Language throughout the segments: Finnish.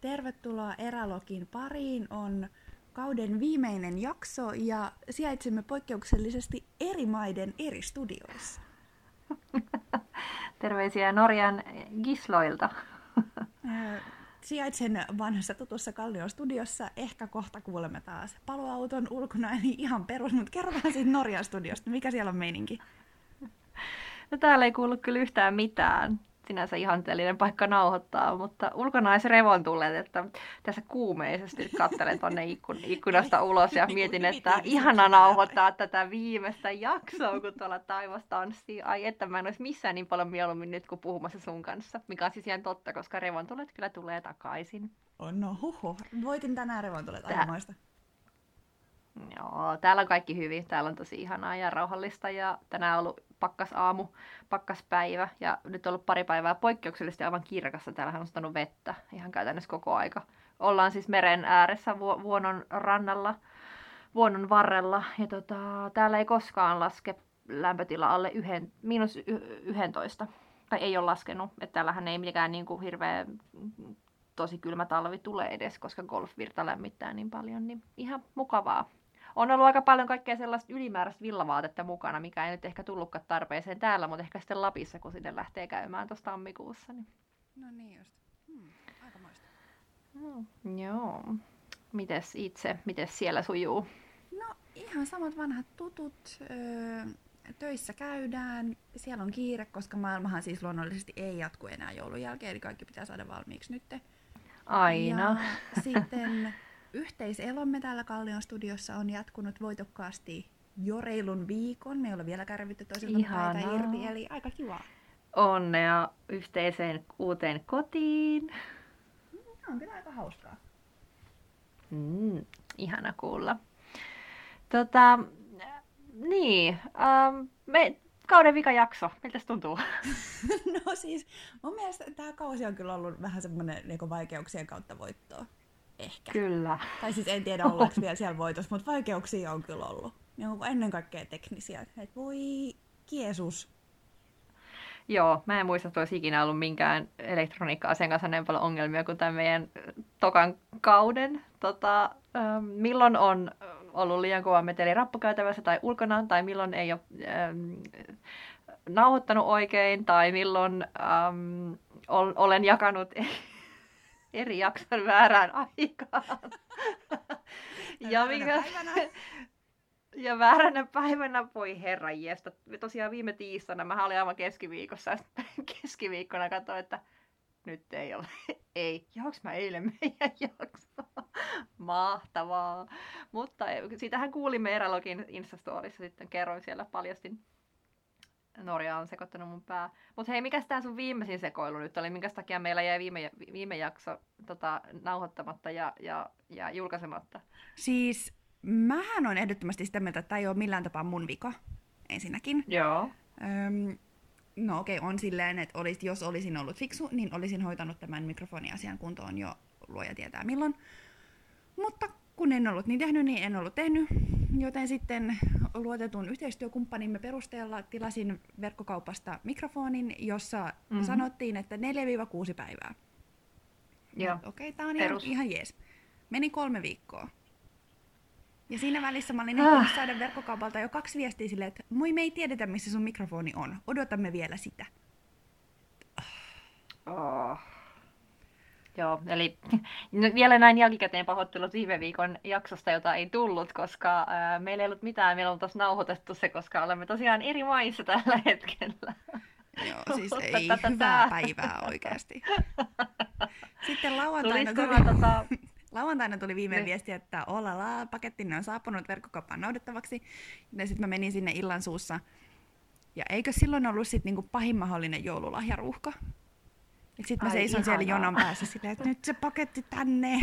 Tervetuloa Erälogin pariin. On kauden viimeinen jakso ja sijaitsemme poikkeuksellisesti eri maiden eri studioissa. Terveisiä Norjan Gisloilta. Sijaitsen vanhassa tutussa Kallion studiossa. Ehkä kohta kuulemme taas paloauton ulkona, eli ihan perus, mutta kerrotaan siitä Norjan studiosta. Mikä siellä on meininki? No täällä ei kuulu kyllä yhtään mitään sinänsä ihanteellinen paikka nauhoittaa, mutta ulkona olisi revon tulleet, että tässä kuumeisesti katselen tuonne ikkun, ikkunasta ulos ja mietin, että ihana nauhoittaa tätä viimeistä jaksoa, kun tuolla taivas tanssii. Ai että mä en olisi missään niin paljon mieluummin nyt kuin puhumassa sun kanssa, mikä on siis ihan totta, koska revon tulet kyllä tulee takaisin. Oh, no huhu, voitin tänään revon tulet aikamoista. Joo, täällä on kaikki hyvin. Täällä on tosi ihanaa ja rauhallista ja tänään on ollut pakkas aamu, pakkas päivä ja nyt on ollut pari päivää poikkeuksellisesti aivan kirkassa. Täällähän on satanut vettä ihan käytännössä koko aika. Ollaan siis meren ääressä vu- vuonon rannalla, vuonon varrella ja tota, täällä ei koskaan laske lämpötila alle yhden, miinus y- 11. Tai ei ole laskenut, että täällähän ei mikään niin kuin hirveä tosi kylmä talvi tule edes, koska golfvirta lämmittää niin paljon, niin ihan mukavaa on ollut aika paljon kaikkea sellaista ylimääräistä villavaatetta mukana, mikä ei nyt ehkä tullutkaan tarpeeseen täällä, mutta ehkä sitten Lapissa, kun sinne lähtee käymään tuossa tammikuussa. Niin... No niin just. Hmm, aikamoista. No, joo. Mites itse, mites siellä sujuu? No ihan samat vanhat tutut. Öö, töissä käydään, siellä on kiire, koska maailmahan siis luonnollisesti ei jatku enää joulun jälkeen, eli kaikki pitää saada valmiiksi nyt. Aina. Ja sitten Yhteiselomme täällä Kallion studiossa on jatkunut voitokkaasti jo reilun viikon. Me ei ole vielä kärvitty toisilta päitä irti, eli aika kiva. Onnea yhteiseen uuteen kotiin. Tämä on kyllä aika hauskaa. Mm, ihana kuulla. Tota, niin, ähm, me, kauden vika jakso, miltä tuntuu? no siis, mun mielestä tämä kausi on kyllä ollut vähän semmoinen niin vaikeuksien kautta voittoa. Ehkä. Kyllä. Tai siis en tiedä ollaanko vielä siellä voitossa, mutta vaikeuksia on kyllä ollut. Ja ennen kaikkea teknisiä. Et voi kiesus. Joo, mä en muista, että olisi ikinä ollut minkään elektroniikka-asian kanssa niin paljon ongelmia kuin tämän meidän tokan kauden. Tota, ähm, milloin on ollut liian kova meteli rappukäytävässä tai ulkona, tai milloin ei ole ähm, nauhoittanut oikein, tai milloin ähm, olen jakanut eri jakson väärään aikaan. ja, mikä, ja vääränä päivänä, voi herra jesta. Tosiaan viime tiistaina, mä olin aivan keskiviikossa, keskiviikkona katsoin, että nyt ei ole. ei, johonko mä eilen meidän jaksoa? Mahtavaa. Mutta siitähän kuulimme Erälogin Instastorissa sitten, kerroin siellä, paljastin Norja on sekoittanut mun pää. Mutta hei, mikä tämä sun viimeisin sekoilu nyt oli? Minkä takia meillä jäi viime, viime jakso tota, nauhoittamatta ja, ja, ja julkaisematta? Siis mähän on ehdottomasti sitä mieltä, että tämä ei ole millään tapaa mun vika ensinnäkin. Joo. Öm, no okei, okay, on silleen, että olis, jos olisin ollut fiksu, niin olisin hoitanut tämän mikrofoniasian kuntoon jo luoja tietää milloin. Mutta kun en ollut niin tehnyt, niin en ollut tehnyt. Joten sitten luotetun yhteistyökumppanimme perusteella tilasin verkkokaupasta mikrofonin, jossa mm-hmm. sanottiin, että 4-6 päivää. Okei, okay, tämä on ihan, ihan jees. Meni kolme viikkoa. Ja siinä välissä mä olin ah. saada verkkokaupalta jo kaksi viestiä silleen, että moi me ei tiedetä missä sun mikrofoni on. Odotamme vielä sitä. Oh. Joo, eli vielä näin jälkikäteen pahoittelut viime viikon jaksosta, jota ei tullut, koska ää, meillä ei ollut mitään, meillä on tuossa nauhoitettu se, koska olemme tosiaan eri maissa tällä hetkellä. Joo, siis ei tätä hyvää päivää oikeasti. Sitten lauantaina tuli, tota... lauantaina tuli viime ne. viesti, että olala, pakettinne on saapunut verkkokauppaan noudettavaksi. Ja sitten mä menin sinne illan suussa. Ja eikö silloin ollut sit niinku pahin mahdollinen joululahjaruuhka? Sitten mä seison siellä jonon päässä silleen, että nyt se paketti tänne.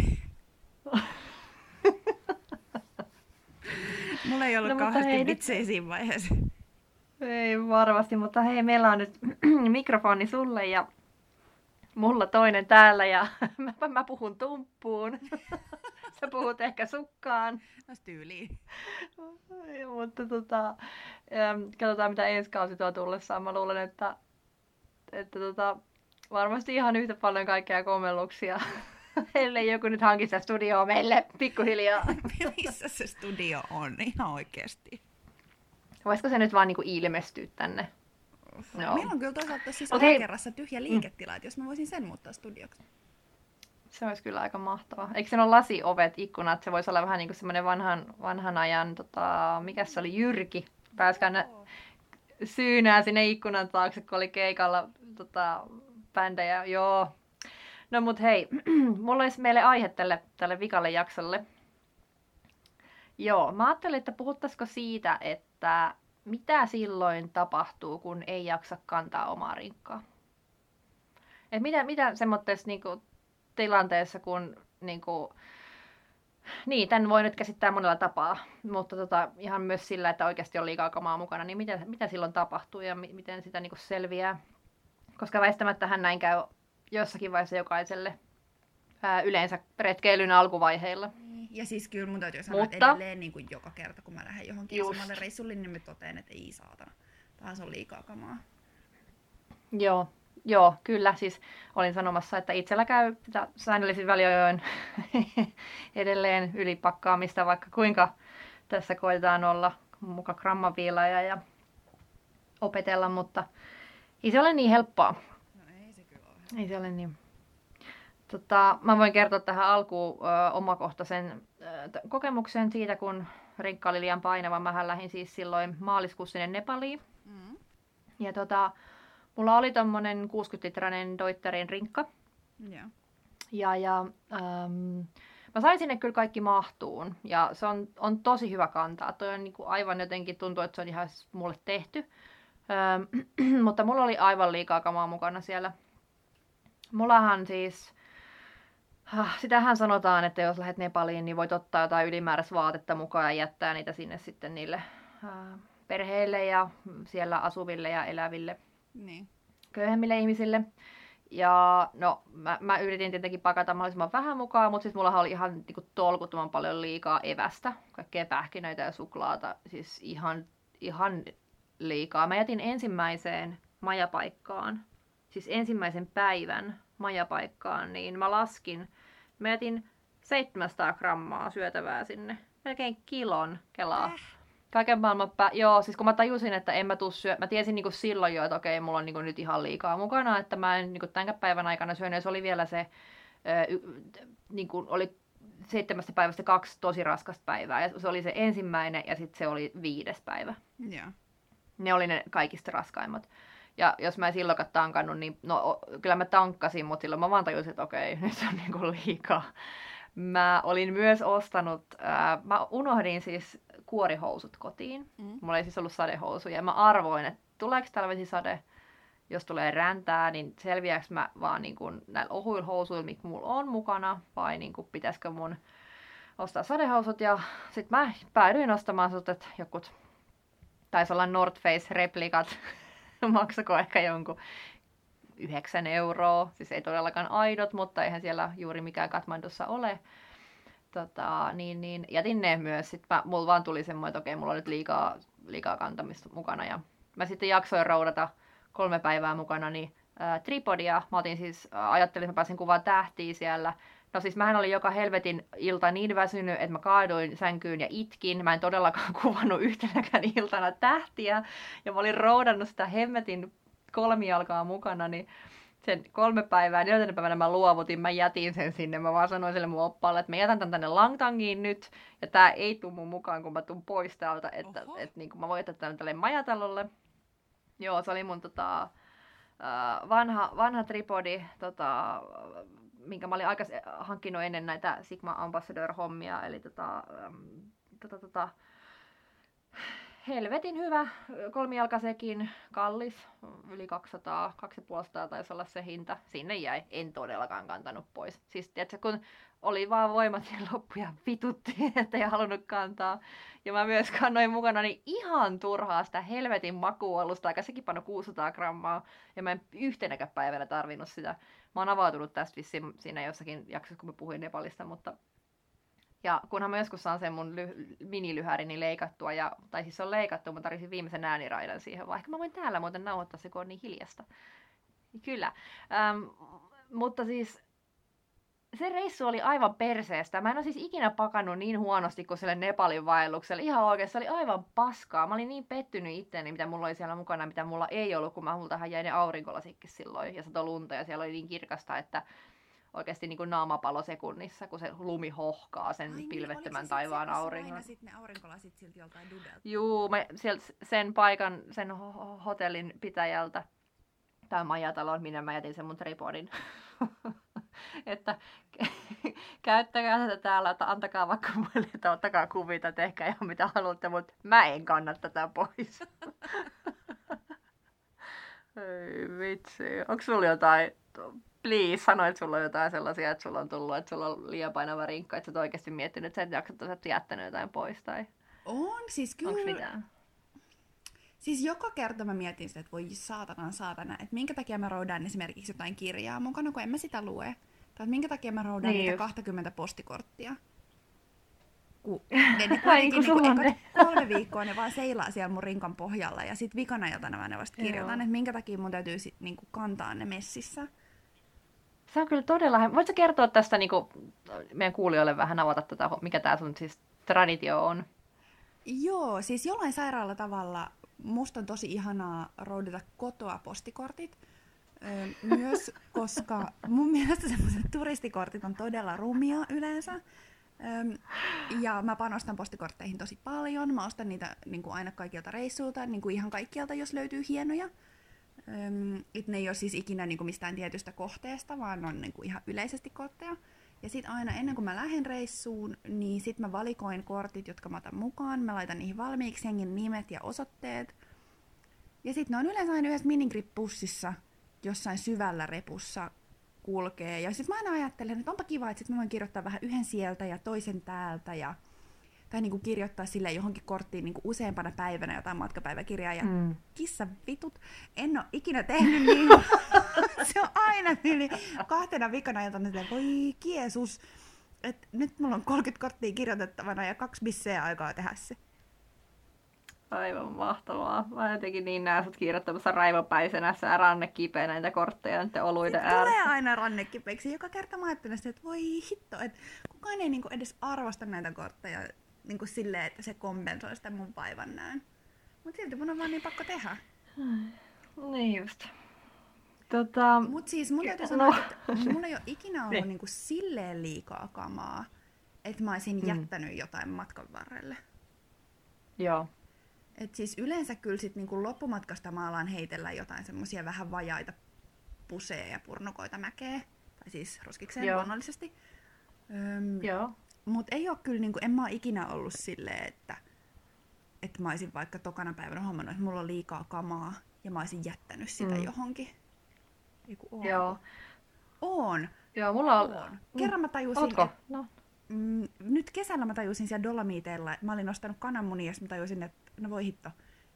Mulla ei ollut no, kauheasti hei, vitsejä nyt... siinä vaiheessa. Ei varmasti, mutta hei, meillä on nyt mikrofoni sulle ja mulla toinen täällä ja mä, mä puhun tumppuun. Sä puhut ehkä sukkaan. No tyyliin. mutta tota, katsotaan mitä ensi kausi tuo tullessaan. Mä luulen, että, että tota, varmasti ihan yhtä paljon kaikkea kommelluksia ellei joku nyt hanki sitä studioa meille pikkuhiljaa. Missä se studio on ihan oikeasti? Voisiko se nyt vaan niinku ilmestyä tänne? No. Meillä on kyllä toisaalta siis Okei. kerrassa tyhjä liiketila, että jos mä voisin sen muuttaa studioksi. Se olisi kyllä aika mahtavaa. Eikö se ole lasiovet, ikkunat? Se voisi olla vähän niin kuin semmoinen vanhan, vanhan ajan, tota, mikä se oli, Jyrki. Pääskään nä- syynää sinne ikkunan taakse, kun oli keikalla tota, bändejä. Joo. No mut hei, mulla olisi meille aihe tälle, tälle vikalle jaksolle. Joo, mä ajattelin, että puhuttaisiko siitä, että mitä silloin tapahtuu, kun ei jaksa kantaa omaa rinkkaa. Et mitä, mitä semmoisessa niinku, tilanteessa, kun niinku, niin, tämän voi nyt käsittää monella tapaa, mutta tota, ihan myös sillä, että oikeasti on liikaa kamaa mukana, niin mitä, mitä silloin tapahtuu ja mi- miten sitä niinku selviää. Koska väistämättähän näin käy jossakin vaiheessa jokaiselle ää, yleensä retkeilyn alkuvaiheilla. Ja siis kyllä mun täytyy sanoa, Mutta- että edelleen niin kuin joka kerta, kun mä lähden johonkin Just. samalle reissulle, niin mä totean, että ei saatana. Taas on liikaa kamaa. Joo, joo, kyllä. Siis olin sanomassa, että itsellä käy säännöllisin väliajoin edelleen ylipakkaamista, vaikka kuinka tässä koetaan olla muka grammaviilaaja ja opetella, mutta ei se ole niin helppoa. No ei se kyllä ole. Ei se ole niin. Tota, mä voin kertoa tähän alkuun ö, omakohtaisen ö, t- kokemuksen siitä, kun rinkka oli liian painava. Mähän lähdin siis silloin maaliskuussa sinne Nepaliin. Mm. Ja tota, mulla oli tommonen 60-litrainen Deuterin rinkka. Joo. Ja, ja ähm, mä sain sinne kyllä kaikki mahtuun. Ja se on, on tosi hyvä kantaa. Toi on niinku aivan jotenkin tuntuu, että se on ihan mulle tehty. Mutta mulla oli aivan liikaa kamaa mukana siellä. Mullahan siis, ah, sitähän sanotaan, että jos lähdet Nepaliin, niin voit ottaa jotain ylimääräistä vaatetta mukaan ja jättää niitä sinne sitten niille perheille ja siellä asuville ja eläville Niin. köyhemmille ihmisille. Ja no, mä, mä yritin tietenkin pakata mahdollisimman vähän mukaan, mutta siis mulla oli ihan niinku, tolkuttoman paljon liikaa evästä, kaikkea pähkinöitä ja suklaata, siis ihan, ihan liikaa. Mä jätin ensimmäiseen majapaikkaan, siis ensimmäisen päivän majapaikkaan, niin mä laskin, mä jätin 700 grammaa syötävää sinne, melkein kilon kelaa. Äh. Kaiken maailman pä... Joo, siis kun mä tajusin, että en mä tuu syö... Mä tiesin niinku silloin jo, että okei, mulla on niinku nyt ihan liikaa mukana, että mä en niinku tämän päivän aikana syönyt. Ja se oli vielä se, ö, y, niinku, oli seitsemästä päivästä kaksi tosi raskasta päivää. Ja se oli se ensimmäinen ja sitten se oli viides päivä. Joo. Ne oli ne kaikista raskaimmat. Ja jos mä en silloin tankannut, niin no kyllä mä tankkasin, mutta silloin mä vaan tajusin, että okei, nyt on niinku liikaa. Mä olin myös ostanut, ää, mä unohdin siis kuorihousut kotiin. Mm. Mulla ei siis ollut sadehousuja. Ja mä arvoin, että tuleeko talvisisade, jos tulee räntää, niin selviääkö mä vaan niin kuin näillä ohuilla housuilla, mitkä mulla on mukana, vai niin pitäisikö mun ostaa sadehousut. Ja sit mä päädyin ostamaan sellaiset jokut, taisi olla North Face-replikat, maksako ehkä jonkun 9 euroa. Siis ei todellakaan aidot, mutta eihän siellä juuri mikään Katmandussa ole. Tota, niin, niin jätin ne myös. Sitten mä, mulla vaan tuli semmoinen, että okei, mulla on nyt liikaa, liikaa kantamista mukana. Ja mä sitten jaksoin roudata kolme päivää mukana niin, tripodia. Mä otin siis, ajattelin, että mä pääsin kuvaan tähtiä siellä. No siis mähän olin joka helvetin ilta niin väsynyt, että mä kaaduin sänkyyn ja itkin. Mä en todellakaan kuvannut yhtenäkään iltana tähtiä. Ja mä olin roudannut sitä hemmetin kolmijalkaa mukana, niin sen kolme päivää, neljäntenä päivänä mä luovutin, mä jätin sen sinne. Mä vaan sanoin sille mun oppaalle, että mä jätän tän tänne Langtangiin nyt, ja tää ei tuu mun mukaan, kun mä tuun pois täältä, että Oho. et, niin mä voin jättää tämän tälle majatalolle. Joo, se oli mun tota, vanha, vanha tripodi, tota, minkä mä olin aikas hankkinut ennen näitä Sigma Ambassador-hommia, eli tota, tota, tota, helvetin hyvä, kolmijalkasekin, kallis, yli 200, 250 taisi olla se hinta. Sinne jäi, en todellakaan kantanut pois. Siis tiedätkö, kun oli vaan voimat ja loppu ja vitutti, että ei halunnut kantaa. Ja mä myös kannoin mukana niin ihan turhaa sitä helvetin makualusta, aika sekin pano 600 grammaa. Ja mä en yhtenäkään päivänä tarvinnut sitä. Mä oon avautunut tästä vissiin siinä jossakin jaksossa, kun mä puhuin Nepalista, mutta ja kunhan mä joskus saan sen mun ly- minilyhärini leikattua, ja, tai siis se on leikattu, mutta tarvitsin viimeisen ääniraidan siihen, vaikka mä voin täällä muuten nauhoittaa se, kun on niin hiljasta. Kyllä. Ähm, mutta siis se reissu oli aivan perseestä. Mä en ole siis ikinä pakannut niin huonosti kuin sille Nepalin vaellukselle. Ihan oikein, se oli aivan paskaa. Mä olin niin pettynyt itteeni, mitä mulla oli siellä mukana, mitä mulla ei ollut, kun mä multahan jäi ne aurinkolasikin silloin ja sato lunta ja siellä oli niin kirkasta, että oikeasti niin kuin naamapalo sekunnissa, kun se lumi hohkaa sen Ai, niin, pilvettömän niin, taivaan auringon. Aina sitten ne aurinkolasit silti joltain dudelta? Juu, sieltä sen paikan, sen hotellin pitäjältä tai majatalon, minä mä jätin sen mun tripodin. että käyttäkää tätä täällä, että antakaa vaikka muille, että ottakaa kuvita, tehkää ihan mitä haluatte, mutta mä en kanna tätä pois. Ei vitsi. Onko sulla jotain, please, sano, että sulla on jotain sellaisia, että sulla on tullut, että sulla on liian painava rinkka, että sä oot oikeasti miettinyt, että sä et jaksa, että jättänyt jotain pois tai... On, siis kyllä. Onko mitään? Siis joka kerta mä mietin sitä, että voi saatana saatana, että minkä takia mä roudan esimerkiksi jotain kirjaa mukana, kun en mä sitä lue. Tai minkä takia mä roudan niin niitä just. 20 postikorttia. Kun ne, ne kuitenkin niin kolme viikkoa ne vaan seilaa siellä mun rinkan pohjalla ja sit vikana iltana mä ne vasta kirjoitan, että minkä takia mun täytyy sit, niin kuin, kantaa ne messissä. Se on kyllä todella... Voitko kertoa tästä niin kuin, meidän kuulijoille vähän avata tätä, mikä tämä sun siis traditio on? Joo, siis jollain sairaalla tavalla musta on tosi ihanaa roudata kotoa postikortit. Myös koska mun mielestä semmoiset turistikortit on todella rumia yleensä. Ja mä panostan postikortteihin tosi paljon. Mä ostan niitä niin kuin aina kaikilta reissuilta, niin kuin ihan kaikkialta, jos löytyy hienoja. Et ne ei ole siis ikinä niin kuin mistään tietystä kohteesta, vaan on niin kuin ihan yleisesti kortteja. Ja sitten aina ennen kuin mä lähden reissuun, niin sitten mä valikoin kortit, jotka mä otan mukaan. Mä laitan niihin valmiiksi hengin nimet ja osoitteet. Ja sitten ne on yleensä aina yhdessä minigrippussissa jossain syvällä repussa kulkee. Ja sitten mä aina ajattelen, että onpa kiva, että sit mä voin kirjoittaa vähän yhden sieltä ja toisen täältä. Ja, tai niin kuin kirjoittaa sille johonkin korttiin niin kuin useampana päivänä jotain matkapäiväkirjaa. Ja mm. kissa vitut, en ole ikinä tehnyt niin. se on aina yli kahtena vikana iltana että voi kiesus. Et nyt mulla on 30 korttia kirjoitettavana ja kaksi bisseä aikaa tehdä se. Aivan mahtavaa. Mä jotenkin niin näen sut kirjoittamassa raivopäisenä ja ranne kipeä näitä kortteja nyt oluiden ääressä. Tulee aina ranne kipeäksi. Joka kerta mä ajattelen sitä, että voi hitto, että kukaan ei niinku edes arvosta näitä kortteja niinku silleen, että se kompensoi sitä mun vaivan näön. Mutta silti mun on vaan niin pakko tehdä. Niin just. Tota... Mut siis mun täytyy sanoa, no. että mulla ei ole ikinä ollut niin. niinku silleen liikaa kamaa, että mä olisin mm. jättänyt jotain matkan varrelle. Joo. Et siis yleensä kyllä sit niinku loppumatkasta maalaan heitellä jotain semmoisia vähän vajaita puseja ja purnukoita mäkeä. Tai siis roskikseen Joo. luonnollisesti. Öm, Joo. Mut ei ole kyllä, niinku, en mä ole ikinä ollut silleen, että, että mä olisin vaikka tokana päivänä huomannut, että mulla on liikaa kamaa ja mä olisin jättänyt sitä mm. johonkin. Eiku, on. Joo. On. Joo, mulla on. on. Kerran mä tajusin, Ootko? Et, no. mm, nyt kesällä mä tajusin siellä Dolomiteilla, että mä olin ostanut kananmunia ja mä tajusin, että no voi hitto,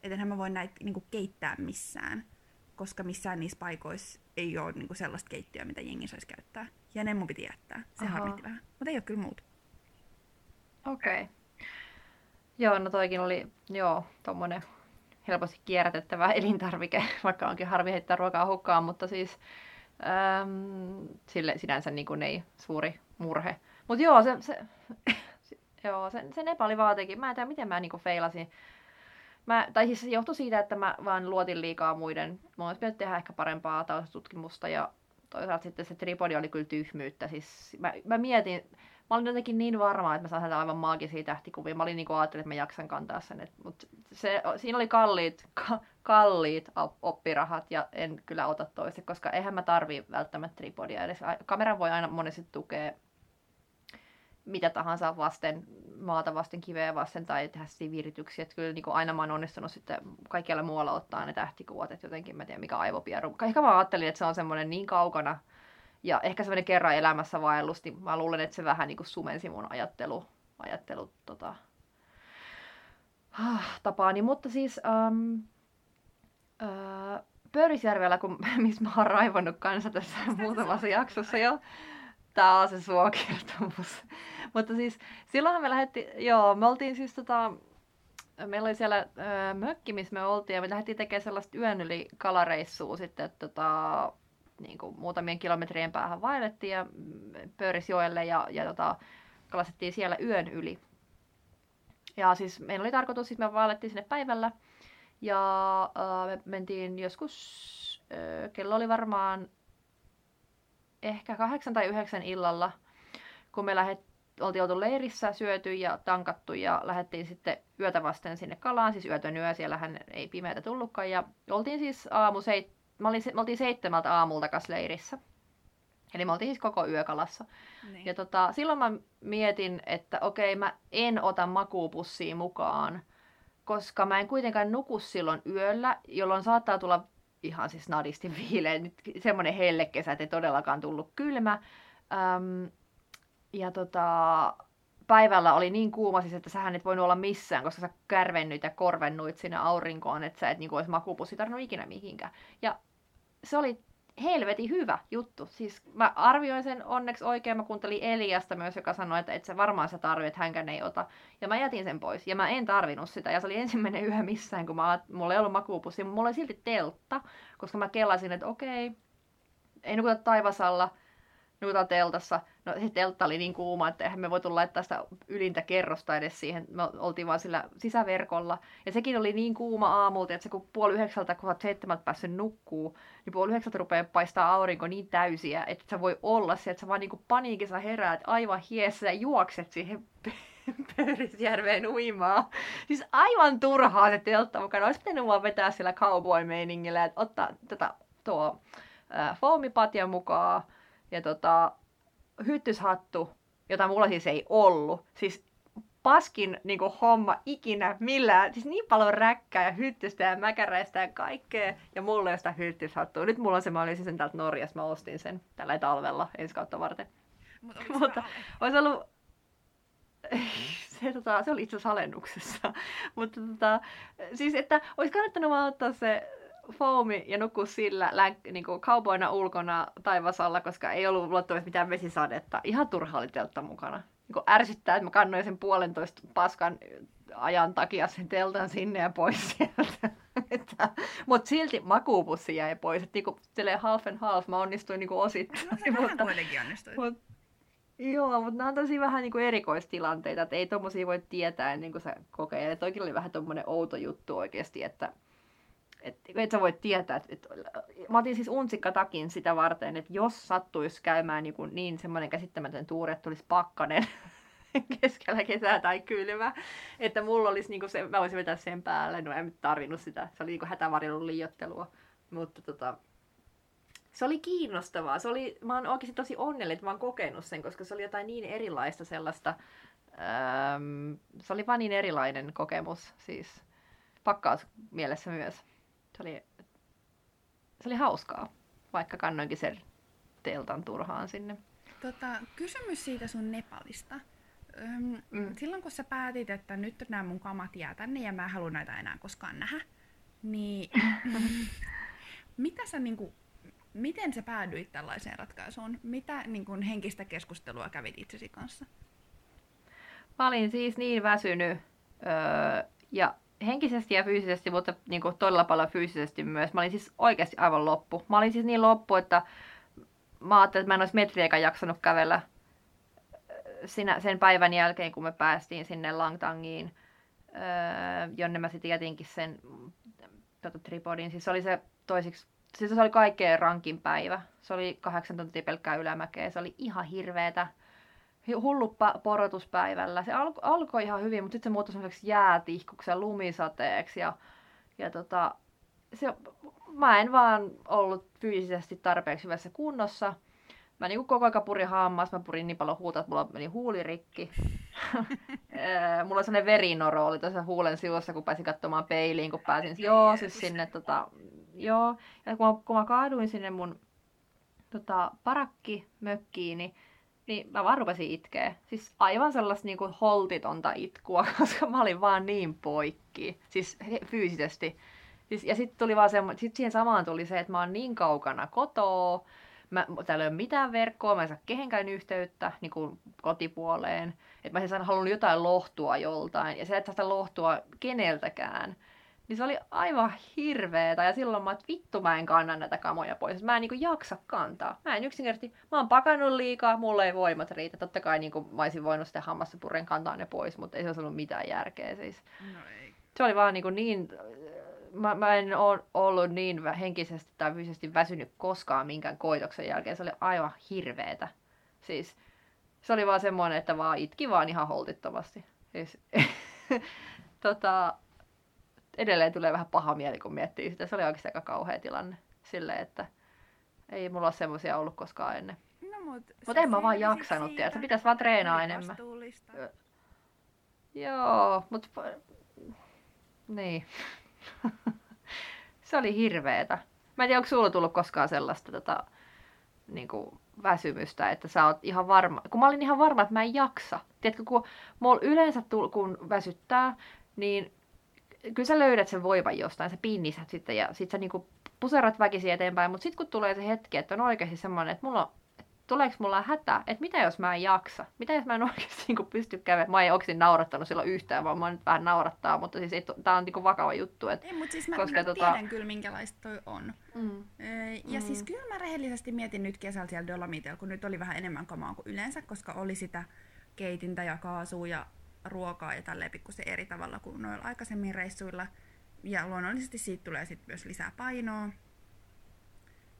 että mä voi näitä niinku keittää missään, koska missään niissä paikoissa ei ole niinku sellaista keittiöä, mitä jengi saisi käyttää. Ja ne mun piti jättää. Se Aha. harmitti vähän. Mutta ei ole kyllä muuta. Okei. Okay. Joo, no toikin oli, joo, tommonen helposti kierrätettävä elintarvike, vaikka onkin harvi heittää ruokaa hukkaan, mutta siis äm, sille sinänsä niin kuin ei suuri murhe. Mutta joo, se, se, joo, se, se Nepali vaatekin. Mä en tiedä, miten mä niinku feilasin Mä, tai siis se johtui siitä, että mä vaan luotin liikaa muiden. Mä olisi pitänyt tehdä ehkä parempaa taustatutkimusta ja toisaalta sitten se tripodi oli kyllä tyhmyyttä. Siis mä, mä mietin, mä olin jotenkin niin varma, että mä saan aivan maagisia tähtikuvia. Mä olin niin ajattelin, että mä jaksan kantaa sen. Mutta se, siinä oli kalliit, ka, kalliit oppirahat ja en kyllä ota toista, koska eihän mä tarvii välttämättä tripodia edes. Kamera voi aina monesti tukea mitä tahansa vasten, maata vasten, kiveä vasten tai tehdä virityksiä. Että kyllä niin kuin aina mä oon onnistunut sitten kaikkialla muualla ottaa ne tähtikuvat, että jotenkin mä tiedän mikä aivopieru. Ehkä mä ajattelin, että se on semmoinen niin kaukana ja ehkä semmoinen kerran elämässä vaellus, niin mä luulen, että se vähän niin kuin sumensi mun ajattelu, ajattelu tota, ah, tapaani. Mutta siis um, uh, Pöyrisjärvellä, kun, missä mä oon raivannut kanssa tässä muutamassa jaksossa jo, tää on se suokertomus. Mutta siis silloinhan me lähdettiin, joo, me oltiin siis tota, meillä oli siellä ö, mökki, missä me oltiin, ja me lähdettiin tekemään sellaista yön yli kalareissua sitten tota, niin kuin muutamien kilometrien päähän vaellettiin ja Pöyrisjoelle ja, ja tota, kalastettiin siellä yön yli. Ja siis meillä oli tarkoitus, siis me vaellettiin sinne päivällä ja äh, me mentiin joskus, äh, kello oli varmaan ehkä kahdeksan tai yhdeksän illalla, kun me lähet, oltiin oltu leirissä, syöty ja tankattu ja lähdettiin sitten yötä vasten sinne kalaan, siis yötön yö, siellähän ei pimeätä tullutkaan. Ja oltiin siis aamu seit, mä olin, me oltiin seitsemältä aamulta kas leirissä. Eli me oltiin siis koko yö kalassa. Niin. Ja tota, silloin mä mietin, että okei, mä en ota makuupussia mukaan, koska mä en kuitenkaan nuku silloin yöllä, jolloin saattaa tulla ihan siis nadisti viileä. Nyt semmoinen hellekesä, että ei todellakaan tullut kylmä. Öm, ja tota, päivällä oli niin kuuma siis, että sähän et voinut olla missään, koska sä kärvennyt ja korvennuit sinne aurinkoon, että sä et niin kuin, olisi makupussi tarvinnut ikinä mihinkään. Ja se oli helvetin hyvä juttu. Siis mä arvioin sen onneksi oikein, mä kuuntelin Eliasta myös, joka sanoi, että et sä varmaan sä tarvit, hänkään ei ota. Ja mä jätin sen pois, ja mä en tarvinnut sitä. Ja se oli ensimmäinen yö missään, kun mä, mulla ei ollut makuupussi, mulla oli silti teltta, koska mä kelasin, että okei, ei nukuta taivasalla, nukutaan teltassa. No se teltta oli niin kuuma, että eihän me voitu laittaa sitä ylintä kerrosta edes siihen. Me oltiin vaan sillä sisäverkolla. Ja sekin oli niin kuuma aamulta, että se kun puoli yhdeksältä, kun olet seitsemältä päässyt nukkuu, niin puoli yhdeksältä rupeaa paistaa aurinko niin täysiä, että sä voi olla se, että sä vaan niin paniikissa heräät aivan hiessä ja juokset siihen Pöyrisjärveen uimaa. Siis aivan turhaa se teltta mukana. Olisi pitänyt vaan vetää sillä cowboy-meiningillä, että ottaa tätä tuo äh, foamipatja mukaan ja tota, hyttyshattu, jota mulla siis ei ollut. Siis paskin niin kuin, homma ikinä millään. Siis niin paljon räkkää ja hyttystä ja mäkäräistä ja kaikkea. Ja mulla ei ole sitä hyttyshattua. Nyt mulla on se, mä olisin sen täältä Norjasta, mä ostin sen tällä talvella ensi kautta varten. Mut Mutta olisi ollut... se, tota, se oli itse asiassa alennuksessa. Mutta tota, siis että olisi kannattanut vaan ottaa se foami ja nukkua sillä län, niin kuin kaupoina ulkona taivasalla, koska ei ollut luottavasti mitään vesisadetta. Ihan turha oli teltta mukana. Niin kuin ärsyttää, että mä kannoin sen puolentoista paskan ajan takia sen teltan sinne ja pois sieltä. Mutta silti makuupussi jäi pois. Että niinku, half and half mä onnistuin niinku osittain. No se mutta, kuitenkin onnistui. Mut, Joo, mutta nämä on tosi vähän niin kuin erikoistilanteita, että ei tommosia voi tietää ennen kuin sä kokeilet. Toikin oli vähän tommonen outo juttu oikeasti, että et, et sä voit tietää, että et, mä otin siis unsikkatakin sitä varten, että jos sattuisi käymään niin, kuin niin semmoinen käsittämätön tuuri, että tulisi pakkanen keskellä kesää tai kylmä, että mulla olisi niin kuin se, mä voisin vetää sen päälle, no en tarvinnut sitä, se oli niin kuin hätävarjelun liiottelua, mutta tota, se oli kiinnostavaa. Se oli, mä oon oikeasti tosi onnellinen, että mä oon kokenut sen, koska se oli jotain niin erilaista sellaista, ähm, se oli vaan niin erilainen kokemus, siis. Pakkaus mielessä myös se oli, se oli hauskaa, vaikka kannoinkin sen teltan turhaan sinne. Tota, kysymys siitä sun Nepalista. Öm, mm. Silloin kun sä päätit, että nyt nämä mun kamat jää tänne ja mä en halua näitä enää koskaan nähdä, niin mitä sä niinku, miten sä päädyit tällaiseen ratkaisuun? Mitä niin kun, henkistä keskustelua kävit itsesi kanssa? Mä olin siis niin väsynyt öö, ja henkisesti ja fyysisesti, mutta niin kuin todella paljon fyysisesti myös. Mä olin siis oikeasti aivan loppu. Mä olin siis niin loppu, että mä ajattelin, että mä en olisi metriäkään jaksanut kävellä äh, sinä, sen päivän jälkeen, kun me päästiin sinne Langtangiin, öö, jonne mä sitten jätinkin sen tota, tripodin. Siis se oli se toisiksi, siis se oli kaikkein rankin päivä. Se oli kahdeksan tuntia pelkkää ylämäkeä. Se oli ihan hirveetä hullu porotuspäivällä. Se alko, alkoi ihan hyvin, mutta sitten se muuttui semmoiseksi jäätihkuksi ja lumisateeksi. Ja, ja tota, se, mä en vaan ollut fyysisesti tarpeeksi hyvässä kunnossa. Mä niin koko ajan purin hammas, mä purin niin paljon huuta, että mulla meni huuli rikki. mulla sellainen verinoro oli tuossa huulen sivussa, kun pääsin katsomaan peiliin, kun pääsin joo, siis sinne tota, joo. Ja kun mä, kun mä kaaduin sinne mun tota, parakki mökkiini, niin mä vaan rupesin itkeä. Siis aivan sellaista niinku holtitonta itkua, koska mä olin vaan niin poikki. Siis fyysisesti. Siis, ja sitten tuli vaan semmo, sit siihen samaan tuli se, että mä oon niin kaukana kotoa, mä, täällä ei ole mitään verkkoa, mä en saa kehenkään yhteyttä niin kuin kotipuoleen. Että mä siis halunnut jotain lohtua joltain, ja se, että sitä lohtua keneltäkään, niin se oli aivan hirveetä. Ja silloin mä, että vittu mä en kanna näitä kamoja pois. Mä en niin kuin, jaksa kantaa. Mä en yksinkertaisesti, mä oon pakannut liikaa, mulla ei voimat riitä. Totta kai niin kuin, mä olisin voinut sitten hammassa purren kantaa ne pois, mutta ei se olisi ollut mitään järkeä siis. No ei. Se oli vaan niin, kuin niin mä, mä en ole ollut niin henkisesti tai fyysisesti väsynyt koskaan minkään koitoksen jälkeen. Se oli aivan hirveetä. Siis se oli vaan semmoinen, että vaan itki vaan ihan holtittomasti. Siis, tota, edelleen tulee vähän paha mieli, kun miettii sitä. Se oli oikeasti aika kauhea tilanne. Sille, että ei mulla ole semmoisia ollut koskaan ennen. No, mut Mutta en mä vaan jaksanut. Se pitäisi vaan treenaa enemmän. Joo, mutta... Niin. se oli hirveetä. Mä en tiedä, onko sulla tullut koskaan sellaista tota, niin kuin väsymystä, että sä oot ihan varma, kun mä olin ihan varma, että mä en jaksa. Tiedätkö, kun mulla yleensä tull, kun väsyttää, niin kyllä sä löydät sen voivan jostain, sä pinnisät sitten ja sit sä niinku puserat väkisin eteenpäin, mutta sitten kun tulee se hetki, että on oikeasti semmoinen, että mulla on tuleeko mulla hätä, että mitä jos mä en jaksa? Mitä jos mä en oikeasti niin pysty käymään? Mä en oikeasti naurattanut silloin yhtään, vaan mä nyt vähän naurattaa, mutta siis tää on niin vakava juttu. Et, ei, mutta siis mä, koska, mä tota... tiedän kyllä minkälaista toi on. Mm. Ja mm. siis kyllä mä rehellisesti mietin nyt kesällä siellä Dolomitilla, kun nyt oli vähän enemmän kamaa kuin yleensä, koska oli sitä keitintä ja kaasua ja ruokaa ja tälleen pikkusen eri tavalla kuin noilla aikaisemmin reissuilla. Ja luonnollisesti siitä tulee sitten myös lisää painoa.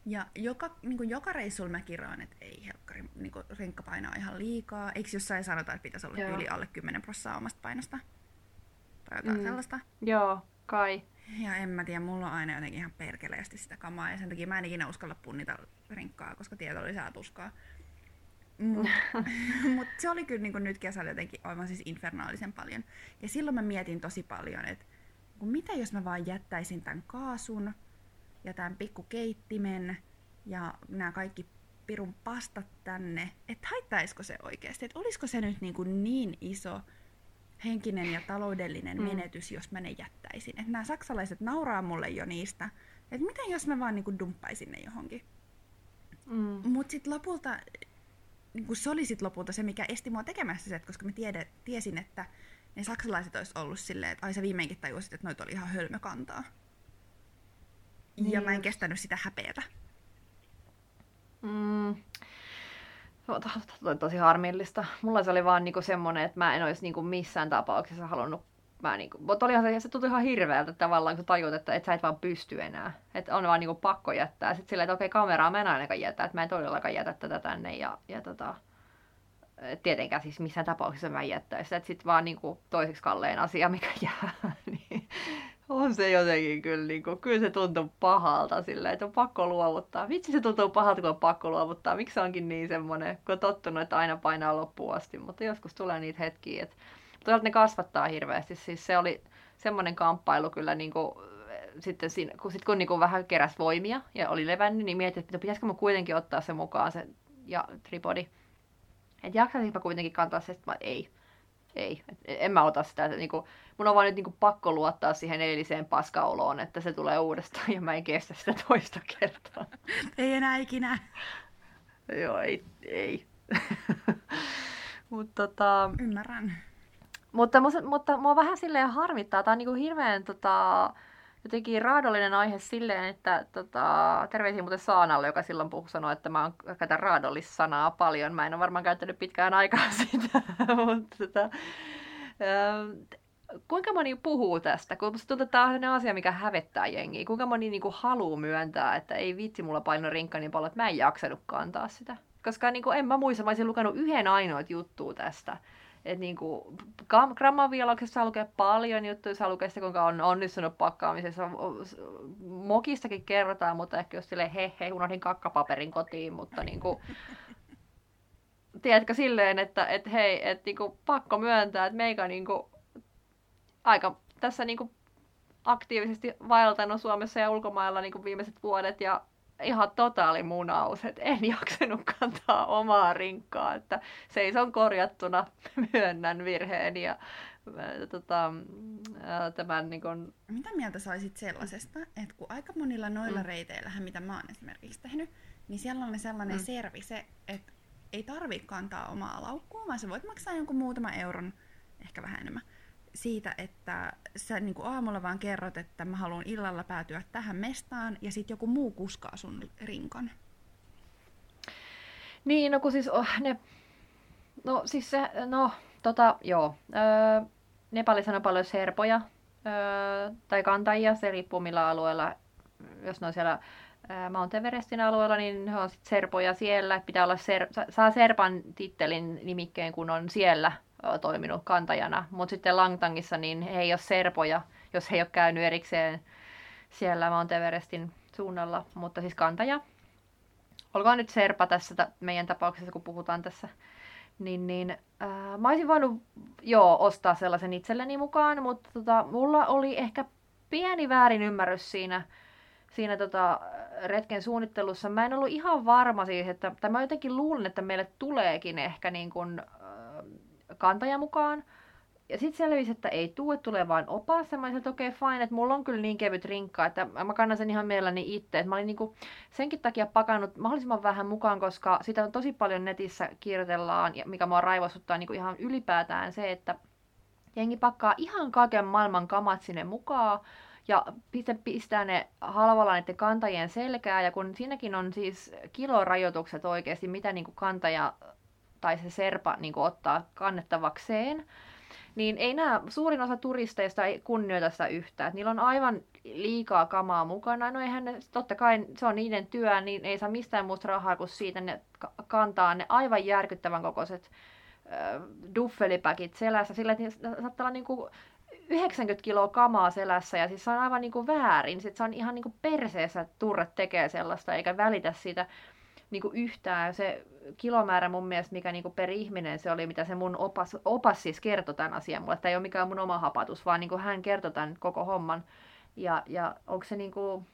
Ja joka, niin kuin joka reissulla mä kirjoan, että ei helkkari, niin kuin rinkka painaa ihan liikaa. Eikö jossain sanota, että pitäisi olla yli alle 10 prosenttia omasta painosta? Tai jotain mm. sellaista? Joo, kai. Ja en mä tiedä, mulla on aina jotenkin ihan perkeleesti sitä kamaa ja sen takia mä en ikinä uskalla punnita rinkkaa, koska tieto lisää tuskaa. Mutta mut se oli kyllä niin nyt kesällä jotenkin aivan siis infernaalisen paljon. Ja silloin mä mietin tosi paljon, että mitä jos mä vaan jättäisin tämän kaasun ja tämän pikkukeittimen ja nämä kaikki pirun pastat tänne, että haittaisiko se oikeasti, että olisiko se nyt niin, kuin niin iso henkinen ja taloudellinen mm. menetys, jos mä ne jättäisin. Että nämä saksalaiset nauraa mulle jo niistä, että miten jos mä vaan niin kuin dumppaisin ne johonkin. Mm. Mutta sitten lopulta, niin kuin se oli sit lopulta se, mikä esti mua tekemässä se, koska mä tiedä, tiesin, että ne saksalaiset olisi ollut silleen, että ai sä viimeinkin tajusit, että noita oli ihan hölmökantaa. Niin. Ja mä en kestänyt sitä häpeätä. Mm. Toi tosi harmillista. Mulla se oli vaan niinku semmonen, että mä en olisi niinku missään tapauksessa halunnut mä niinku, mutta olihan se, se tuntui ihan hirveältä tavallaan, kun tajut, että et sä et vaan pysty enää. Että on vaan niinku pakko jättää. Sitten silleen, että okei, kameraa mä en ainakaan jätä, että mä en todellakaan jätä tätä tänne. Ja, ja tota, tietenkään siis missään tapauksessa mä en jättäisi. Että sitten vaan niinku toiseksi kalleen asia, mikä jää. niin, on se jotenkin kyllä, niin kuin, kyllä se tuntuu pahalta sillä, että on pakko luovuttaa. Vitsi se tuntuu pahalta, kun on pakko luovuttaa. Miksi se onkin niin semmoinen, kun on tottunut, että aina painaa loppuun asti. Mutta joskus tulee niitä hetkiä, että toisaalta ne kasvattaa hirveästi. Siis se oli semmoinen kamppailu kyllä niin kuin, sitten siinä, kun, sit kun niin kuin vähän keräs voimia ja oli levännyt, niin mietin, että pitäisikö mun kuitenkin ottaa se mukaan se ja tripodi. Että jaksaisinpa kuitenkin kantaa se, että ei ei, en mä ota sitä. Niin kuin, mun on vaan nyt niin kuin, pakko luottaa siihen eiliseen paskauloon, että se tulee uudestaan ja mä en kestä sitä toista kertaa. Ei enää ikinä. Joo, ei. ei. Mutta tota... Ymmärrän. Mutta, mutta mua vähän silleen harmittaa. Tämä on niin kuin hirveän tota, jotenkin raadollinen aihe silleen, että tota, terveisiä muuten Saanalle, joka silloin puhui sanoa, että mä käytän raadollissanaa paljon. Mä en ole varmaan käyttänyt pitkään aikaa sitä, mutta tota, äh, kuinka moni puhuu tästä? Kun musta tuntuu, että tämä on asia, mikä hävettää jengiä. Kuinka moni niin kuin, haluaa myöntää, että ei vitsi, mulla paino rinkka niin paljon, että mä en jaksanut kantaa sitä. Koska niin kuin, en mä muista, mä olisin lukenut yhden ainoat juttua tästä että niinku, grammavialoksessa lukee paljon juttuja, saa lukea sitä, kuinka on onnistunut pakkaamisessa. Mokistakin kerrotaan, mutta ehkä jos silleen, he, he, unohdin kakkapaperin kotiin, mutta niinku, tiedätkö silleen, että et, hei, että niinku, pakko myöntää, että meikä niinku, aika tässä niinku, aktiivisesti vaeltanut Suomessa ja ulkomailla niinku, viimeiset vuodet ja ihan totaali munaus, että en jaksanut kantaa omaa rinkkaa, että seison korjattuna, myönnän virheeni ja tota, tämän niin kun... Mitä mieltä saisit sellaisesta, että kun aika monilla noilla mm. reiteillähän, mitä mä oon esimerkiksi tehnyt, niin siellä on sellainen mm. servi se, että ei tarvi kantaa omaa laukkua, vaan sä voit maksaa jonkun muutaman euron, ehkä vähän enemmän, siitä, että sä niin kuin aamulla vaan kerrot, että mä haluan illalla päätyä tähän mestaan, ja sitten joku muu kuskaa sun rinkan. Niin, no kun siis oh, ne... No siis se, no tota, joo. Öö, Nepalissa on paljon serpoja öö, tai kantajia, se riippuu millä alueella. Jos ne on siellä Mount Everestin alueella, niin ne on sit serpoja siellä. Pitää olla ser- saa serpan tittelin nimikkeen, kun on siellä toiminut kantajana. Mutta sitten Langtangissa niin he ei ole serpoja, jos he ei ole käynyt erikseen siellä Mount Everestin suunnalla, mutta siis kantaja. Olkoon nyt serpa tässä meidän tapauksessa, kun puhutaan tässä. Niin, niin ää, mä olisin voinut joo, ostaa sellaisen itselleni mukaan, mutta tota, mulla oli ehkä pieni väärin ymmärrys siinä, siinä tota, retken suunnittelussa. Mä en ollut ihan varma siis, että, tai mä jotenkin luulen, että meille tuleekin ehkä niin kuin, äh, kantaja mukaan. Ja sitten selvisi, että ei tule, tulee vain opas. Ja mä että okei, okay, fine, että mulla on kyllä niin kevyt rinkka, että mä kannan sen ihan mielelläni itse. Että mä olin niinku senkin takia pakannut mahdollisimman vähän mukaan, koska sitä on tosi paljon netissä kirjoitellaan, ja mikä mua raivostuttaa niinku ihan ylipäätään se, että jengi pakkaa ihan kaiken maailman kamat sinne mukaan ja pistää ne halvalla näiden kantajien selkää, ja kun siinäkin on siis kilorajoitukset oikeasti, mitä niin kuin kantaja tai se serpa niin kuin ottaa kannettavakseen, niin ei nämä, suurin osa turisteista ei kunnioita sitä yhtään. Et niillä on aivan liikaa kamaa mukana. No eihän ne, totta kai se on niiden työ, niin ei saa mistään muusta rahaa kuin siitä ne kantaa ne aivan järkyttävän kokoiset äh, duffelipäkit selässä, sillä että saattaa olla kuin 90 kiloa kamaa selässä ja siis se on aivan niin kuin väärin. Sitten se on ihan niin kuin perseessä, että turret tekee sellaista eikä välitä siitä niin kuin yhtään. Se kilomäärä mun mielestä, mikä niin kuin per ihminen se oli, mitä se mun opas, opas siis kertoi tämän asian mulle. Tämä ei ole mikään mun oma hapatus, vaan niin kuin hän kertoi tämän koko homman. Ja, ja onko se niin kuin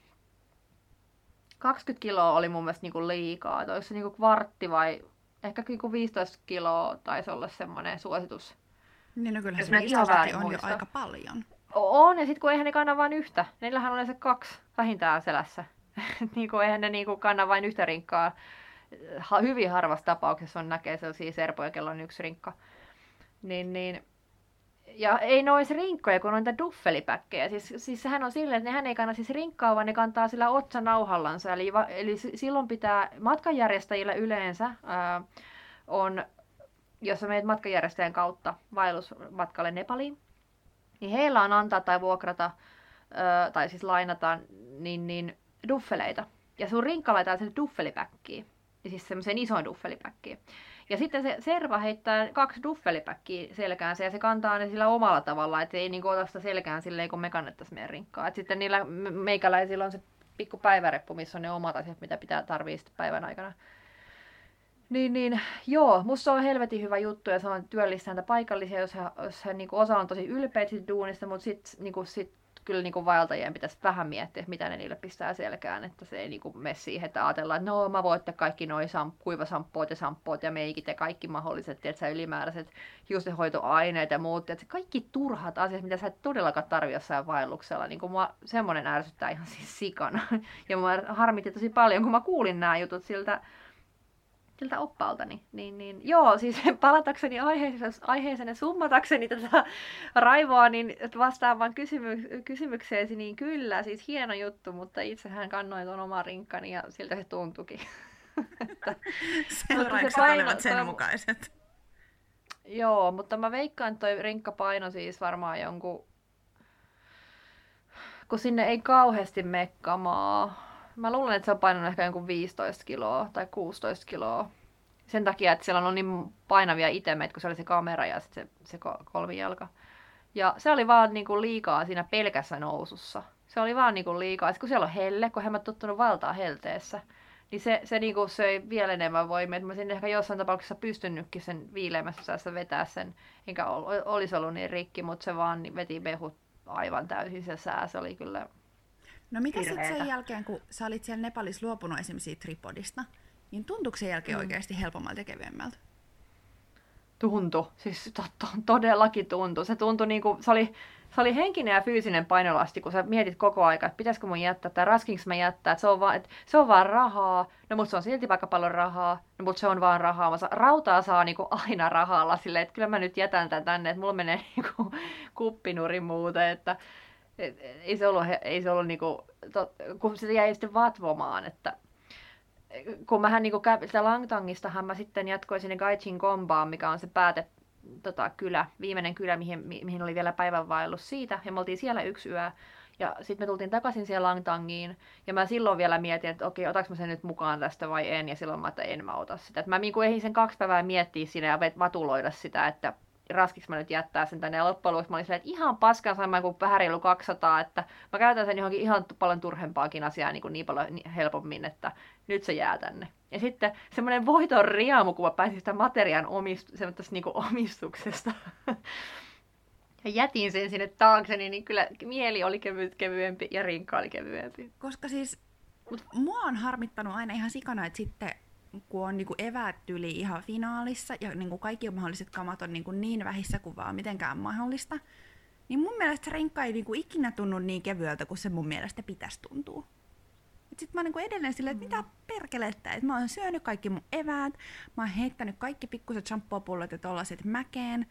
20 kiloa oli mun mielestä niin kuin liikaa. Että onko se niin kuin kvartti vai ehkä niin kuin 15 kiloa taisi olla semmoinen suositus niin no kyllähän se on muista. jo aika paljon. On, ja sitten kun eihän ne kanna vain yhtä. Niillähän on se kaksi vähintään selässä. niin kuin eihän ne niin kuin kanna vain yhtä rinkkaa. Ha, hyvin harvassa tapauksessa on näkee sellaisia serpoja, kello on yksi rinkka. Niin, niin, ja ei ne olisi rinkkoja, kun on niitä duffelipäkkejä. Siis, siis sehän on silleen, että nehän ei kanna siis rinkkaa, vaan ne kantaa sillä otsanauhallansa. Eli, eli silloin pitää matkanjärjestäjillä yleensä ää, on jos sä menet matkajärjestäjän kautta vaellusmatkalle Nepaliin, niin heillä on antaa tai vuokrata, tai siis lainata, niin, niin duffeleita. Ja sun rinkka laitetaan sen duffelipäkkiin. Ja siis semmoiseen isoon duffelipäkkiin. Ja sitten se serva heittää kaksi duffelipäkkiä selkäänsä ja se kantaa ne sillä omalla tavalla, että ei niinku ota sitä selkään silleen, kun me kannettaisiin meidän rinkkaa. Et sitten niillä meikäläisillä on se pikku päiväreppu, missä on ne omat asiat, mitä pitää tarvii päivän aikana niin, niin, joo, musta on helvetin hyvä juttu ja se on työllistää näitä paikallisia, jos, he, jos he, niin kuin, osa on tosi ylpeitä siitä duunista, mutta sitten niin kuin, sit, kyllä niin kuin vaeltajien pitäisi vähän miettiä, mitä ne niille pistää selkään, että se ei niin kuin, mene siihen, että ajatellaan, että no mä voitte kaikki noi sam- kuivasamppoot ja samppoot ja meikit ja kaikki mahdolliset, että ylimääräiset juustehoitoaineet ja muut, että kaikki turhat asiat, mitä sä et todellakaan tarvi jossain vaelluksella, niin kuin mua semmoinen ärsyttää ihan siis sikana. Ja mua harmitti tosi paljon, kun mä kuulin nämä jutut siltä siltä oppaaltani. Niin, niin, joo, siis palatakseni aiheeseen, aiheeseen ja summatakseni tätä raivoa, niin vastaavan kysymy- kysymykseesi, niin kyllä, siis hieno juttu, mutta itsehän kannoin tuon oman rinkkani ja siltä se tuntuikin. Seuraavaksi olivat sen toi... mukaiset. Joo, mutta mä veikkaan, että toi rinkkapaino siis varmaan jonkun... Kun sinne ei kauheasti mekkamaa Mä luulen, että se on painanut ehkä jonkun 15 kiloa tai 16 kiloa. Sen takia, että siellä on niin painavia itemeitä, kun se oli se kamera ja sitten se, se kolmijalka. Ja se oli vaan niinku liikaa siinä pelkässä nousussa. Se oli vaan niinku liikaa. Sitten kun siellä on helle, kun hän on tottunut valtaa helteessä, niin se, se niinku söi vielä enemmän voimia. Mä olisin ehkä jossain tapauksessa pystynytkin sen viileämässä säässä vetää sen, enkä olisi ollut niin rikki, mutta se vaan veti behut aivan täysin se sää. Se oli kyllä No mitä sitten sen jälkeen, kun sä olit siellä Nepalissa luopunut esimerkiksi tripodista, niin tuntuuko sen jälkeen mm. oikeasti helpommalta ja kevyemmältä? Tuntui. Siis to, to, todellakin tuntui. Se tuntui niin kuin, se oli, se oli henkinen ja fyysinen painolasti, kun sä mietit koko aika, että pitäisikö mun jättää tai raskinko mä jättää, että se on vaan, että se on vaan rahaa, no mutta se on silti vaikka paljon rahaa, no mutta se on vaan rahaa, mä sa- rautaa saa niinku aina rahalla silleen, että kyllä mä nyt jätän tämän tänne, että mulla menee niinku kuppinuri muuten, että et, ei se ollut, ei se ollut niinku, to, kun se jäi sitten vatvomaan, että kun mähän niinku, sitä Langtangistahan mä sitten jatkoin sinne Gaijin Kombaan, mikä on se pääte, tota, kylä, viimeinen kylä, mihin, mihin oli vielä päivänvaellus siitä, ja me oltiin siellä yksi yö. Ja sitten me tultiin takaisin siellä Langtangiin, ja mä silloin vielä mietin, että okei, otaks mä sen nyt mukaan tästä vai en, ja silloin mä, että en mä ota sitä. Et mä niin ehdin sen kaksi päivää miettiä siinä ja vatuloida sitä, että raskiksi mä nyt jättää sen tänne. Ja loppujen lopuksi mä olin silleen, että ihan paskan sama kuin vähän reilu 200, että mä käytän sen johonkin ihan paljon turhempaakin asiaa niin, kuin niin paljon helpommin, että nyt se jää tänne. Ja sitten semmoinen voiton riamu, kun mä pääsin sitä materiaan omist, niin omistuksesta. ja jätin sen sinne taakse, niin kyllä mieli oli kevy- kevyempi ja rinkka oli kevyempi. Koska siis Mut mua on harmittanut aina ihan sikana, että sitten kun on niinku eväät yli ihan finaalissa ja niinku kaikki mahdolliset kamat on niinku niin vähissä kuin vaan mitenkään mahdollista, niin mun mielestä se renkka ei niinku ikinä tunnu niin kevyeltä kuin se mun mielestä pitäisi tuntua. Sitten mä oon niinku edelleen silleen, että mitä mm. perkelettä, että mä oon syönyt kaikki mun eväät, mä oon heittänyt kaikki pikkuset shampoo-pullot ja tollaset mäkeen,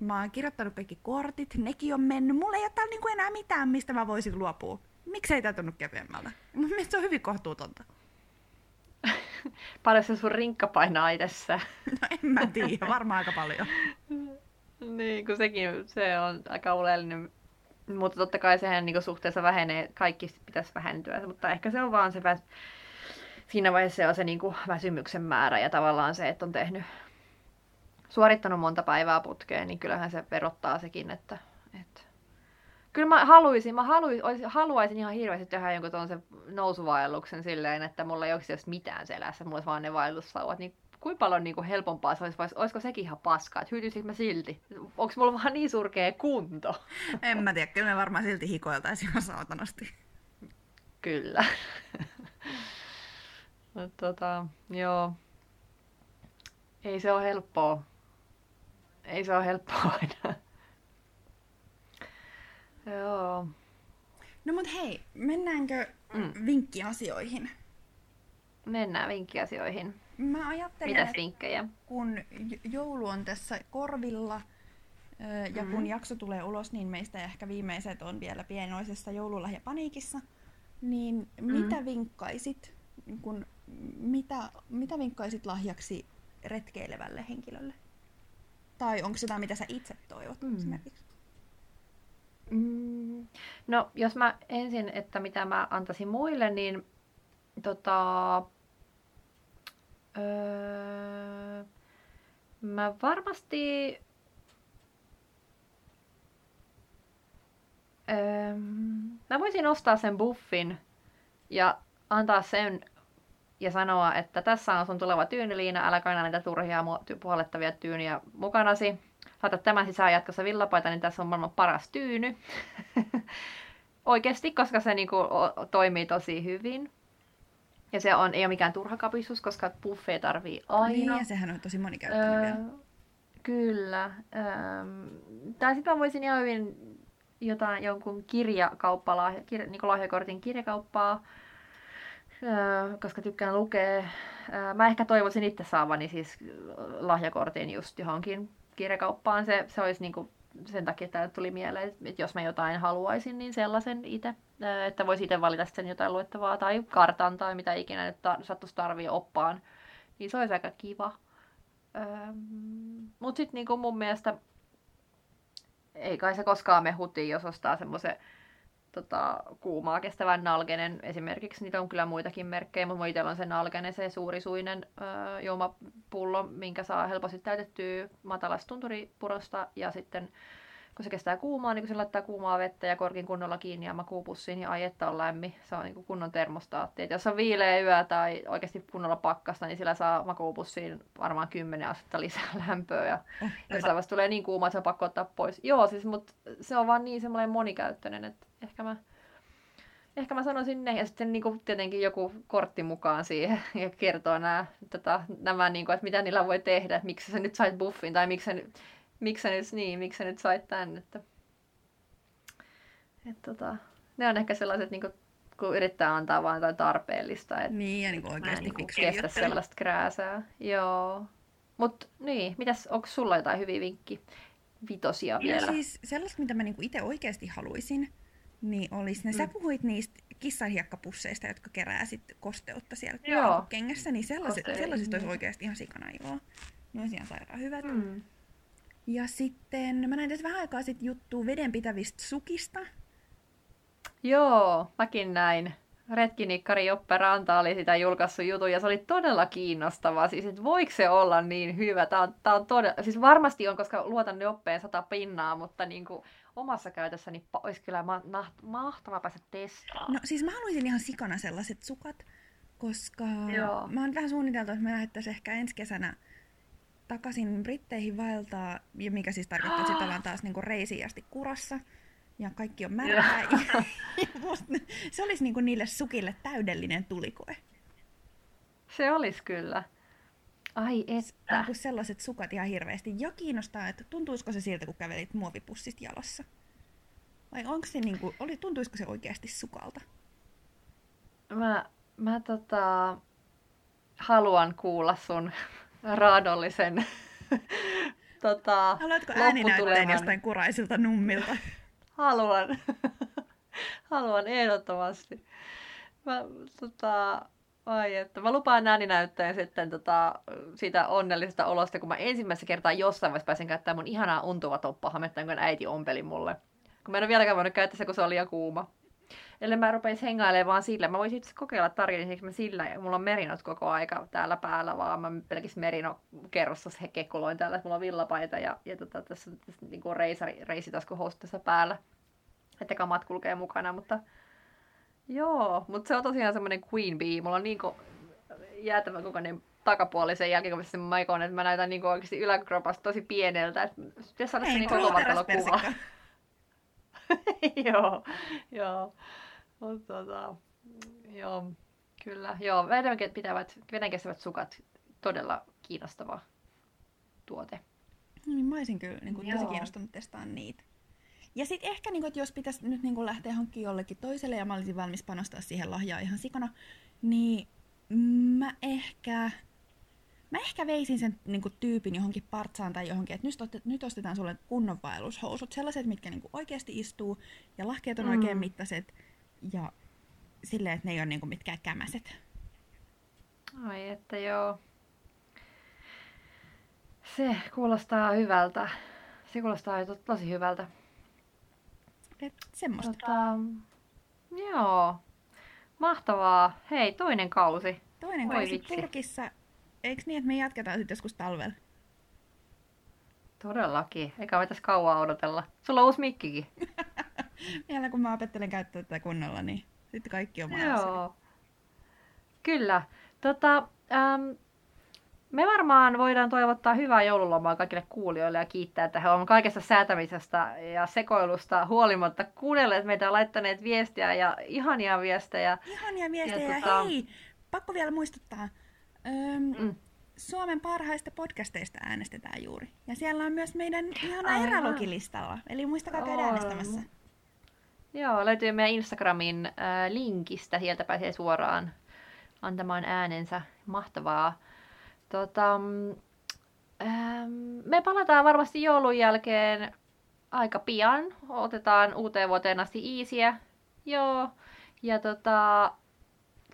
mä oon kirjoittanut kaikki kortit, nekin on mennyt, mulla ei ole täällä niinku enää mitään, mistä mä voisin luopua. Miksei tää tunnu kevyemmältä? Mun mielestä se on hyvin kohtuutonta. paljon se sun rinkka painaa itsessä? No en mä tiedä, varmaan aika paljon. niin, kun sekin se on aika oleellinen. Mutta totta kai sehän niin suhteessa vähenee, kaikki pitäisi vähentyä, mutta ehkä se on vaan se vä... siinä vaiheessa se on se niin kuin väsymyksen määrä ja tavallaan se, että on tehnyt, suorittanut monta päivää putkeen, niin kyllähän se verottaa sekin, että, että Kyllä mä haluaisin, mä haluaisin, haluaisin ihan hirveästi tehdä jonkun tuollaisen nousuvaelluksen silleen, että mulla ei olisi mitään selässä, mulla olisi vaan ne vaellussauvat, niin kuinka paljon niin kuin helpompaa se olisi, vai olisiko sekin ihan paskaa, että hyytyisikö mä silti? Onko mulla vaan niin surkea kunto? En mä tiedä, kyllä me varmaan silti hikoiltaisiin ihan saatanasti. Kyllä. no, tota, joo. Ei se ole helppoa. Ei se ole helppoa aina. Joo. No mut hei, mennäänkö mm. vinkkiasioihin? Mennään vinkkiasioihin. Mä ajattelen, Mitäs vinkkejä? kun joulu on tässä korvilla ja mm-hmm. kun jakso tulee ulos, niin meistä ehkä viimeiset on vielä pienoisessa joululahjapaniikissa. Niin mm-hmm. mitä vinkkaisit, kun, mitä, mitä vinkkaisit lahjaksi retkeilevälle henkilölle? Tai onko se jotain, mitä sä itse toivot mm. esimerkiksi? Mm, no, jos mä ensin, että mitä mä antaisin muille, niin tota, öö, mä varmasti öö, mä voisin ostaa sen buffin ja antaa sen ja sanoa, että tässä on sun tuleva tyyniliina, älä kaina niitä turhia puolettavia tyyniä mukanasi laitat tämän sisään jatkossa villapaita, niin tässä on maailman paras tyyny. Oikeasti, koska se niinku toimii tosi hyvin. Ja se on, ei ole mikään turha kapistus, koska buffet tarvii aina. Niin, ja sehän on tosi monikäyttöinen öö, vielä. Kyllä. Öö, tai sitten mä voisin ihan hyvin jotain, jonkun kirjakauppa, lahja, kir, niin lahjakortin kirjakauppaa, öö, koska tykkään lukea. Öö, mä ehkä toivoisin itse saavani siis lahjakortin just johonkin kirjakauppaan. Se, se olisi niin kuin sen takia, että tuli mieleen, että jos mä jotain haluaisin, niin sellaisen itse, että voisi itse valita sen jotain luettavaa tai kartan tai mitä ikinä nyt ta- sattuisi tarvii oppaan, niin se olisi aika kiva. Öö, Mutta sitten niin mun mielestä ei kai se koskaan me hutiin, jos ostaa semmoisen tota, kuumaa kestävän nalgenen esimerkiksi. Niitä on kyllä muitakin merkkejä, mutta itsellä on se nalgene, se suurisuinen öö, juomapullo, minkä saa helposti täytettyä matalasta tunturipurosta ja sitten kun se kestää kuumaa, niin kun se laittaa kuumaa vettä ja korkin kunnolla kiinni ja makuupussiin, niin ai että on lämmin. Se on niin kunnon termostaatti. Et jos on viileä yö tai oikeasti kunnolla pakkasta, niin sillä saa makuupussiin varmaan 10 astetta lisää lämpöä. Ja oh, jos vasta tulee niin kuuma, että se on pakko ottaa pois. Joo, siis, mutta se on vaan niin semmoinen monikäyttöinen, että ehkä mä, ehkä mä sanoisin ne. Ja sitten niin kuin, tietenkin joku kortti mukaan siihen ja kertoo nämä, tota, nämä niin kuin, että mitä niillä voi tehdä, että miksi sä nyt sait buffin tai miksi sä, miksi sä nyt, niin, miksi sä nyt sait tän. Että... Et, tota, ne on ehkä sellaiset, niin kuin, kun yrittää antaa vain jotain tarpeellista. Et, Niin, ja niin kuin oikeasti niin kestä sellaista krääsää. Joo. Mut niin, mitäs, onko sulla jotain hyviä vinkki vitosia vielä? No siis sellaista, mitä mä niinku itse oikeasti haluaisin, niin olisi ne, mm. sä puhuit niistä kissanhiekkapusseista, jotka kerää sit kosteutta siellä Joo. kengässä, niin sellaiset, sellaisista olisi oikeasti ihan sikana iloa. Ne olisi ihan sairaan hyvät. Mm. Ja sitten mä näin tässä vähän aikaa sitten juttua vedenpitävistä sukista. Joo, mäkin näin. Retkinikkari Joppe Ranta oli sitä julkaissut jutun ja se oli todella kiinnostavaa. Siis, että voiko se olla niin hyvä? Tää on, tää on todella, siis varmasti on, koska luotan Joppeen sata pinnaa, mutta niin kuin omassa käytössäni pa- olisi kyllä ma- ma- mahtavaa päästä testaamaan. No siis mä haluaisin ihan sikana sellaiset sukat, koska Joo. mä oon vähän suunniteltu, että me lähdettäisiin ehkä ensi kesänä takaisin Britteihin vaeltaa, ja mikä siis tarkoittaa, että sitten ollaan taas niinku reisiin asti kurassa. Ja kaikki on märkää. ja, se olisi niinku niille sukille täydellinen tulikoe. Se olisi kyllä. Ai että. Niinku sellaiset sukat ihan hirveästi. Ja kiinnostaa, että tuntuisiko se siltä, kun kävelit muovipussista jalassa. Vai onko se niinku, oli, tuntuisiko se oikeasti sukalta? Mä, mä tota, haluan kuulla sun raadollisen tota, Haluatko ääninäytteen jostain kuraisilta nummilta? Haluan. Haluan ehdottomasti. Mä, tota, ai että, mä lupaan ääninäytteen sitten tota, siitä onnellisesta olosta, kun mä ensimmäistä kertaa jossain vaiheessa pääsin käyttämään mun ihanaa untuva toppahametta, jonka äiti ompeli mulle. Kun mä en ole vieläkään voinut käyttää sitä, kun se oli liian kuuma. Eli mä rupesin hengailemaan vaan sillä. Mä voisin itse kokeilla tarjoilisiksi mä sillä. Ja mulla on merinot koko aika täällä päällä, vaan mä pelkis merino kerrossa he kekkuloin täällä. Mulla on villapaita ja, ja tota, tässä, tässä niin reisitaskuhousut tässä päällä. Että kamat kulkee mukana, mutta joo. Mutta se on tosiaan semmoinen queen bee. Mulla on niin kuin jäätävän kokoinen takapuoli sen jälkeen, kun mä sen maikoon, että mä näytän niin oikeasti yläkropasta tosi pieneltä. Että jos saada se niin kuva. joo, joo. Mut, tota, joo, kyllä. Joo, veden pitävät, veden kestävät sukat, todella kiinnostava tuote. No niin, mä olisin kyllä niin kuin, tosi kiinnostunut testaamaan niitä. Ja sitten ehkä, niin kuin, että jos pitäisi nyt niin kuin, lähteä hankkimaan jollekin toiselle ja mä olisin valmis panostaa siihen lahjaa ihan sikana, niin mä ehkä, mä ehkä veisin sen niin kuin, tyypin johonkin partsaan tai johonkin, että nyt, ostet, nyt ostetaan sulle kunnon vaellushousut, sellaiset, mitkä niin oikeasti istuu ja lahkeet on Mm. oikein mittaiset ja silleen, että ne ei ole niin kuin, mitkään kämäset. Ai että joo. Se kuulostaa hyvältä. Se kuulostaa to- tosi hyvältä. Et semmoista. Tota, joo. Mahtavaa. Hei, toinen kausi. Toinen Oi kausi vitsi. purkissa. Eikö niin, että me jatketaan sitten joskus talvella? Todellakin. Eikä me tässä kauan odotella. Sulla on uusi mikkikin. Vielä kun mä opettelen käyttää tätä kunnolla, niin sitten kaikki on mahdollista. Joo. Kyllä. Tota, äm, me varmaan voidaan toivottaa hyvää joululomaa kaikille kuulijoille ja kiittää, että he ovat kaikesta säätämisestä ja sekoilusta huolimatta kuunnelleet meitä laittaneet viestiä ja ihania viestejä. Ihania viestejä. Ja tota- hei, pakko vielä muistuttaa. Öm, Mm. Suomen parhaista podcasteista äänestetään juuri. Ja siellä on myös meidän ihana erälogilistalla. Eli muistakaa käydä On. äänestämässä. Joo, löytyy meidän Instagramin äh, linkistä, sieltä pääsee suoraan antamaan äänensä. Mahtavaa. Tota, ähm, me palataan varmasti joulun jälkeen aika pian. Otetaan uuteen vuoteen asti iisiä. Joo. Ja tota,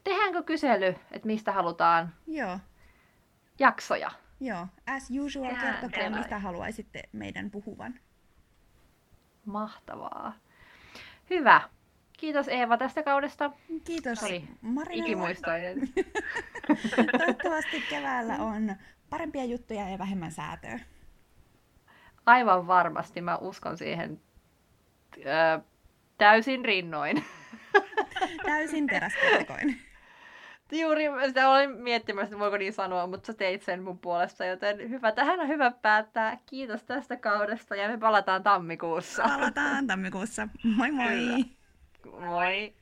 tehdäänkö kysely, että mistä halutaan Joo. jaksoja? Joo, as usual, Tehdään kertokaa sellainen. mistä haluaisitte meidän puhuvan. Mahtavaa. Hyvä. Kiitos Eeva tästä kaudesta. Kiitos oli Marinella. Ikimuistoinen. Toivottavasti keväällä on parempia juttuja ja vähemmän säätöä. Aivan varmasti, mä uskon siihen ö, täysin rinnoin. Täysin teräskerkoin. Juuri sitä olin miettimässä, että voiko niin sanoa, mutta sä teit sen mun puolesta, joten hyvä, tähän on hyvä päättää. Kiitos tästä kaudesta ja me palataan tammikuussa. Palataan tammikuussa. Moi moi! Kyllä. Moi!